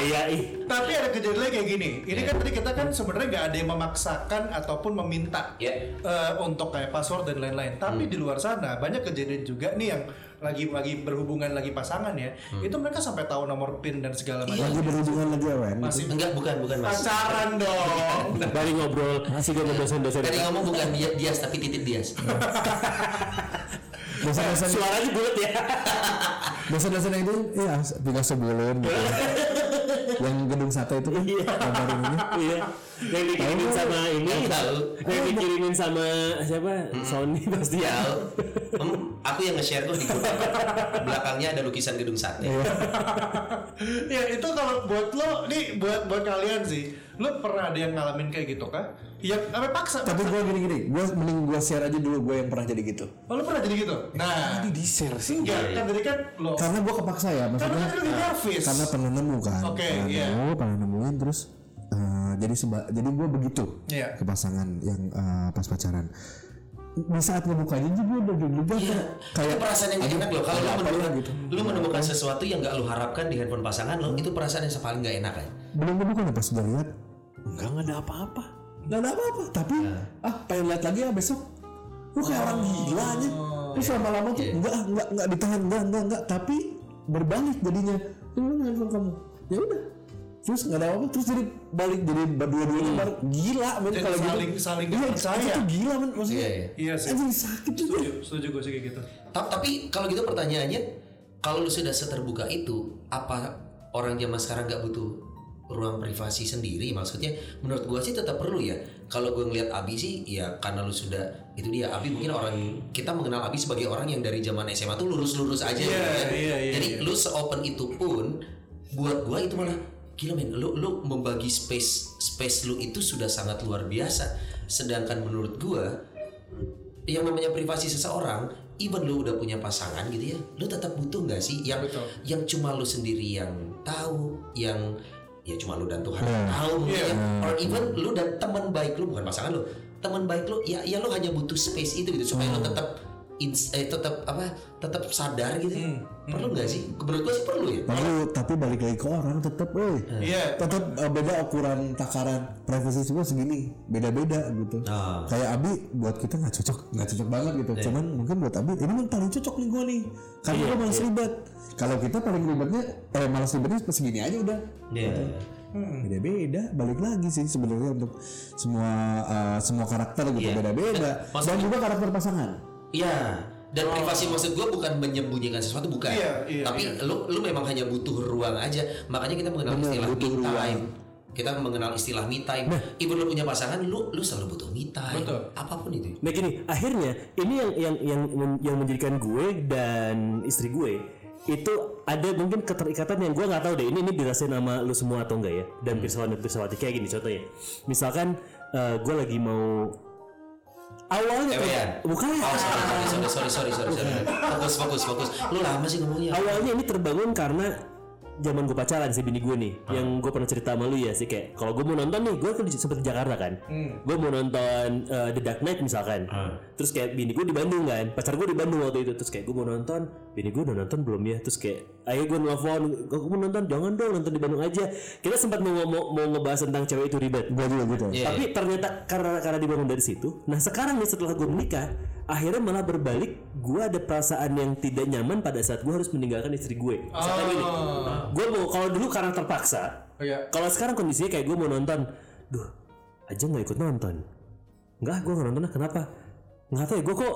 iya Tapi ada kejadian kayak gini. Ini kan tadi kita kan sebenarnya nggak ada yang memaksakan ataupun meminta Ya. eh, untuk kayak password dan lain-lain. Tapi di luar sana banyak kejadian juga nih yang lagi lagi berhubungan lagi pasangan ya. Itu mereka sampai tahu nomor PIN dan segala macam. Lagi berhubungan lagi ya, Wen? Masih Enggak, bukan, bukan mas. pacaran dong. Bari ngobrol masih gue dosen-dosen Tadi ngomong bukan dia Dias tapi titik Dias. Dosen-dosen suaranya bulat ya dosen-dosen itu iya tiga sebelum gitu. yang gedung sate itu kan Iya. gambarin ini. iya yang dikirimin sama ini Yang tahu. yang dikirimin sama siapa Sony pasti ya aku yang nge-share tuh di grup. Belakangnya ada lukisan gedung sate. ya itu kalau buat lo nih buat buat kalian sih. Lo pernah ada yang ngalamin kayak gitu kah? Yang apa paksa? tapi gue gini-gini gue mending gue share aja dulu gue yang pernah jadi gitu Oh, lo pernah jadi gitu? Nah, ini di share sih enggak kan tadi kan lo karena gue kepaksa ya Karena maksudnya kan lebih nervous. karena pernah nemu kan Oke, pernah iya. nemu pernah nemuin terus eh, jadi seba jadi gue begitu Iya. ke pasangan yang eh, pas pacaran di saat ngebukanya gue udah deg-degan Iya, kayak perasaan yang gak enak loh. Kalau lu menemukan, ya gitu. lu menemukan sesuatu yang gak lu harapkan di handphone pasangan lo, itu perasaan yang paling gak enak kan. belum ngebuka nih pas udah lihat enggak nggak ada apa-apa. nggak ada apa-apa. Tapi ah pengen lihat lagi ya besok. Lu kayak orang gila aja. terus lama-lama tuh enggak enggak enggak ditahan enggak enggak enggak tapi berbalik jadinya. Mana handphone kamu. Ya udah terus nggak ada apa terus jadi balik jadi berdua-duanya baru gila men kalau gitu saling- saling iya, nggak percaya. itu gila men maksudnya Iya, iya. Iya sih. Sakit juga Setuju, setuju gue sih kayak gitu. Ta- Tapi kalau gitu pertanyaannya, kalau lu sudah seterbuka itu, apa orang zaman sekarang gak butuh ruang privasi sendiri? Maksudnya, menurut gua sih tetap perlu ya. Kalau gue ngeliat Abi sih, ya karena lu sudah itu dia. Abi mungkin orang kita mengenal Abi sebagai orang yang dari zaman SMA tuh lurus-lurus aja. Iya, gitu ya. iya, iya, Jadi iya. lu seopen itu pun, buat gua itu malah gila men. Lu lu membagi space space lu itu sudah sangat luar biasa. Sedangkan menurut gua yang namanya privasi seseorang, even lu udah punya pasangan gitu ya, lu tetap butuh nggak sih yang Betul. yang cuma lu sendiri yang tahu, yang ya cuma lu dan Tuhan yang tahu mungkin ya, or even lu dan teman baik lu bukan pasangan lu, teman baik lu ya ya lu hanya butuh space itu gitu supaya lu tetap ins- eh, tetap apa tetap sadar gitu ya. perlu nggak sih menurut gua sih perlu ya Perlu, tapi balik lagi ke orang tetap, eh, Iya. tetap eh, beda ukuran takaran privasi semua segini, beda-beda gitu. Ah. Kayak Abi buat kita nggak cocok, nggak cocok banget gitu. Cuman mungkin buat Abi ini yang paling cocok nih gue nih, karena gue malas ribet. Kalau kita paling ribetnya, eh malas ribetnya segini aja udah. Iya. Beda-beda, balik lagi sih sebenarnya untuk semua eh, semua karakter gitu Iya. beda-beda. Maksud- Dan juga karakter pasangan. Iya. Dan privasi maksud gue bukan menyembunyikan sesuatu bukan. Iya, iya, Tapi lu lu memang hanya butuh ruang aja. Makanya kita mengenal Bener, istilah me butuh ruang. time. Kita mengenal istilah me time. Even lu punya pasangan, lu lu selalu butuh me time. Betul. Apa pun itu. Nah gini, akhirnya ini yang yang yang yang menjadikan gue dan istri gue itu ada mungkin keterikatan yang gue nggak tahu deh ini ini dirasain sama lu semua atau enggak ya dan pirsawan dan pirsawati kayak gini contohnya misalkan eh, gue lagi mau awalnya Ewean. bukan Oh, sorry, sorry, sorry, sorry, sorry, sorry, sorry. Fokus, fokus, fokus. Lu lama sih ngomongnya. awalnya ini terbangun karena zaman gue pacaran si bini gue nih. Yang gue pernah cerita sama lu ya sih kayak kalau gue mau nonton nih gue kan di- sempet di Jakarta kan. Gue mau nonton uh, The Dark Knight misalkan. Terus kayak bini gue di Bandung kan pacar gue di Bandung waktu itu. Terus kayak gue mau nonton bini gue udah nonton belum ya? Terus kayak ayo gue nelfon gue mau nonton? Jangan dong nonton di Bandung aja. Kita sempat mau ngomong mau ngebahas tentang cewek itu ribet. Gue juga gitu. Iya. tapi ternyata karena karena dibangun dari situ nah sekarang nih setelah gue menikah akhirnya malah berbalik gue ada perasaan yang tidak nyaman pada saat gue harus meninggalkan istri gue misalkan gini gue mau kalau dulu karena terpaksa Oh, iya. kalau sekarang kondisinya kayak gue mau nonton duh aja nggak ikut nonton nggak gue nggak nonton kenapa nggak tahu ya gue kok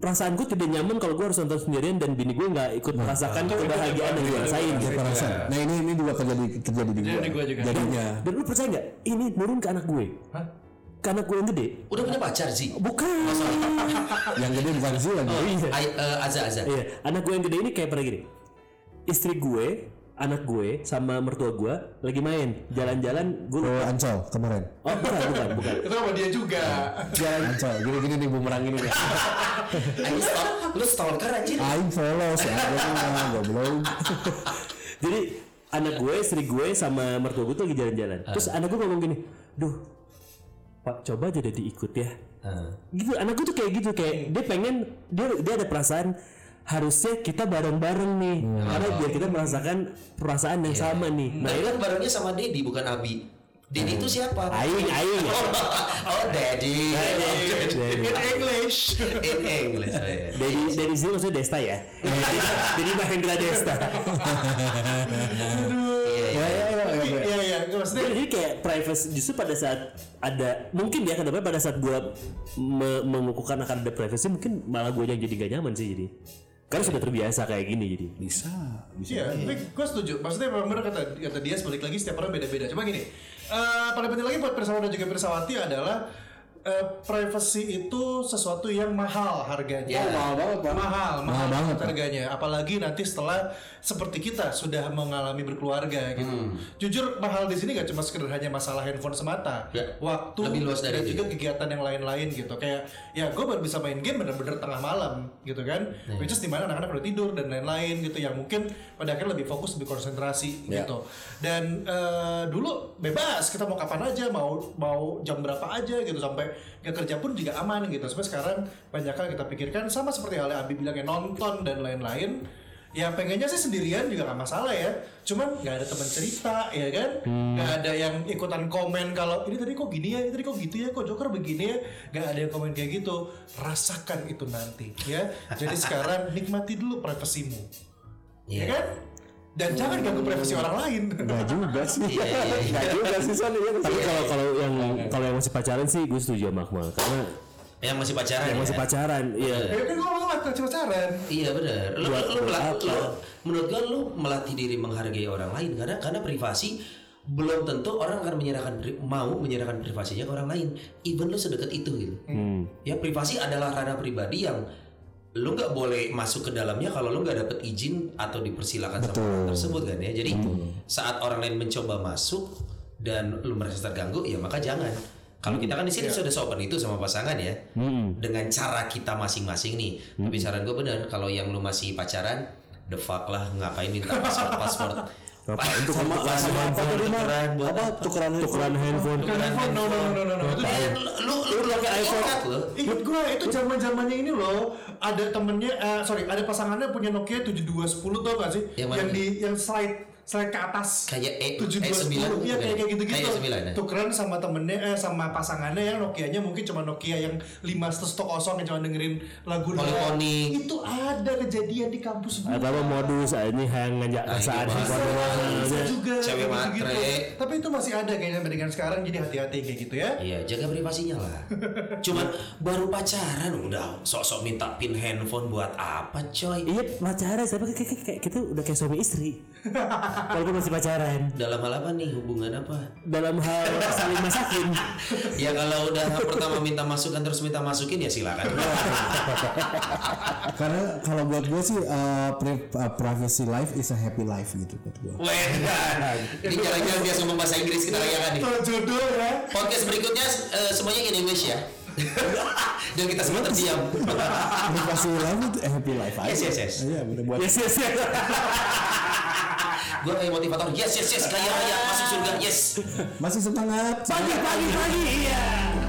perasaan gue tidak nyaman kalau gue harus nonton sendirian dan bini gue nggak ikut merasakan kebahagiaan yang gue rasain gitu. Nah ini ini juga terjadi terjadi di gue. Jadinya. dan lu percaya nggak ini nurun ke anak gue Hah? Anak gue yang gede Udah punya pacar sih. bukan yang gede bukan sih lagi. Ay, eh, Aza, Aza. Iya, anak gue yang gede ini kayak pernah gini. Istri gue anak gue sama mertua gue lagi main jalan-jalan gue Ke Ancol kemarin. oh bukan bukan bukan Itu sama dia juga. Jalan Ancol. Gini-gini nih bumerang ini nih. Stalk, lu stalker anjir. Aing follow sih. Goblok. jadi anak gue istri gue sama mertua gue tuh lagi jalan-jalan terus anak gue ngomong gini duh pak coba aja deh diikut ya Ah. gitu anak gue tuh kayak gitu kayak dia pengen dia dia ada perasaan harusnya kita bareng-bareng nih karena biar kita merasakan perasaan yang sama nih Nah, nah kan barengnya sama Dedi bukan Abi. Dedi itu siapa? aing aing Oh, oh Daddy. In English. In English. Oh, iya. dari dari sini maksudnya Desta ya jadi Mahendra Desta Iya, iya. Iya iya, maksudnya jadi kayak privacy justru pada saat ada mungkin ya kenapa pada saat gua me mengukuhkan akan ada privacy mungkin malah gue yang jadi gak nyaman sih jadi karena sudah terbiasa kayak gini jadi Bisa. Bisa. Iya, tapi gue setuju. Maksudnya memang benar kata kata dia balik lagi setiap orang beda-beda. Cuma gini, eh paling penting lagi buat Pirsawan dan juga Pirsawati adalah eh, privacy itu sesuatu yang mahal harganya. Ya. mahal banget pak Mahal, mahal, banget, banget harganya. Apalagi nanti setelah seperti kita sudah mengalami berkeluarga gitu. Hmm. Jujur mahal di sini gak cuma sekedar hanya masalah handphone semata. Ya. Waktu Lebih luas dari dan juga kegiatan yang lain-lain gitu. Kayak ya gue baru bisa main game bener-bener tengah malam gitu kan. Iya. Which is di mana anak-anak udah tidur dan lain-lain gitu yang mungkin pada akhirnya lebih fokus lebih konsentrasi Ya. gitu. Dan eh, dulu bebas kita mau kapan aja mau mau jam berapa aja gitu sampai nggak kerja pun juga aman gitu. Sampai sekarang banyak hal kita pikirkan sama seperti halnya Abi bilang ya nonton dan lain-lain. Ya pengennya sih sendirian juga nggak masalah ya. Cuman nggak ada teman cerita ya kan. Nggak ada yang ikutan komen kalau ini tadi kok gini ya, ini tadi kok gitu ya, kok Joker begini ya. Nggak ada yang komen kayak gitu. Rasakan itu nanti ya. Jadi sekarang nikmati dulu privasimu. Iya. Ya kan? Dan jangan ganggu privasi orang lain. Enggak juga sih. Iya, iya, iya. Enggak juga sih. Iya, tapi kalau kalau yang kalau yang masih pacaran sih gue setuju sama Akmal karena Yang masih pacaran. yang ya? masih pacaran iya Ya kan gue lah pacaran. Iya benar. Lu, Buat- lu, buat melat- apa? lu- menurut gua lu melatih diri menghargai orang lain karena karena privasi belum tentu orang akan menyerahkan mau menyerahkan privasinya ke orang lain. Even lu sedekat itu gitu. Hmm. Ya privasi adalah ranah pribadi yang lu nggak boleh masuk ke dalamnya kalau lu nggak dapet izin atau dipersilakan sama orang tersebut kan ya. Jadi saat orang lain mencoba masuk dan lu merasa terganggu ya maka jangan. Kalau kita kan di sini sudah sopan itu sama pasangan ya, dengan cara kita masing-masing nih. Tapi saran gue bener, kalau yang lu masih pacaran, the fuck lah ngapain minta password password. Ngapain tuh sama tukeran sama apa tukeran buat Apa? Tukeran tukeran handphone. Bukan handphone, no no no no no. Lu lu lu pakai iPhone lo. Ingat gue itu zaman zamannya ini loh. Ada temennya eh, sorry ada pasangannya punya Nokia 7210 tau gak sih? Yang mana? di yang slide slide ke atas Kayak E- 7210 E9 iya kayak kayak gitu gitu Kayak E9 ya? tukeran sama temennya eh sama pasangannya yang Nokianya mungkin cuma Nokia yang 5110 yang cuma dengerin lagu doang. Polyphonic. itu ada kejadian di kampus gue atau apa modus ah, ini yang ngajak Ah, perasaan iya, aja. juga Cewek gitu-gitu. tapi itu masih ada kayaknya sampai dengan sekarang jadi hati-hati kayak gitu ya Iya, jaga privasinya lah. Cuman baru pacaran udah sok-sok minta pin handphone buat apa, coy? Iya pacaran, tapi kayak, kayak, kayak kita udah kayak suami istri. Walaupun masih pacaran. Dalam hal apa nih? Hubungan apa? Dalam hal saling masakin. Ya kalau udah pertama minta masukan terus minta masukin ya silakan. Karena kalau buat gue sih uh, pri- uh, privacy life is a happy life gitu buat gue. Ini jalan-jalan biasa ngomong bahasa Inggris kita rayakan nih. Jodoh ya Podcast berikutnya eh, semuanya in English ya. Dan kita semua terdiam. Privacy life itu happy life aja. Yes, yes, yes. Iya, bener buat Yes yes yes. Gue kayak motivator. Yes, yes, yes. Kaya raya masuk surga. Yes. masih semangat. Pagi pagi pagi iya.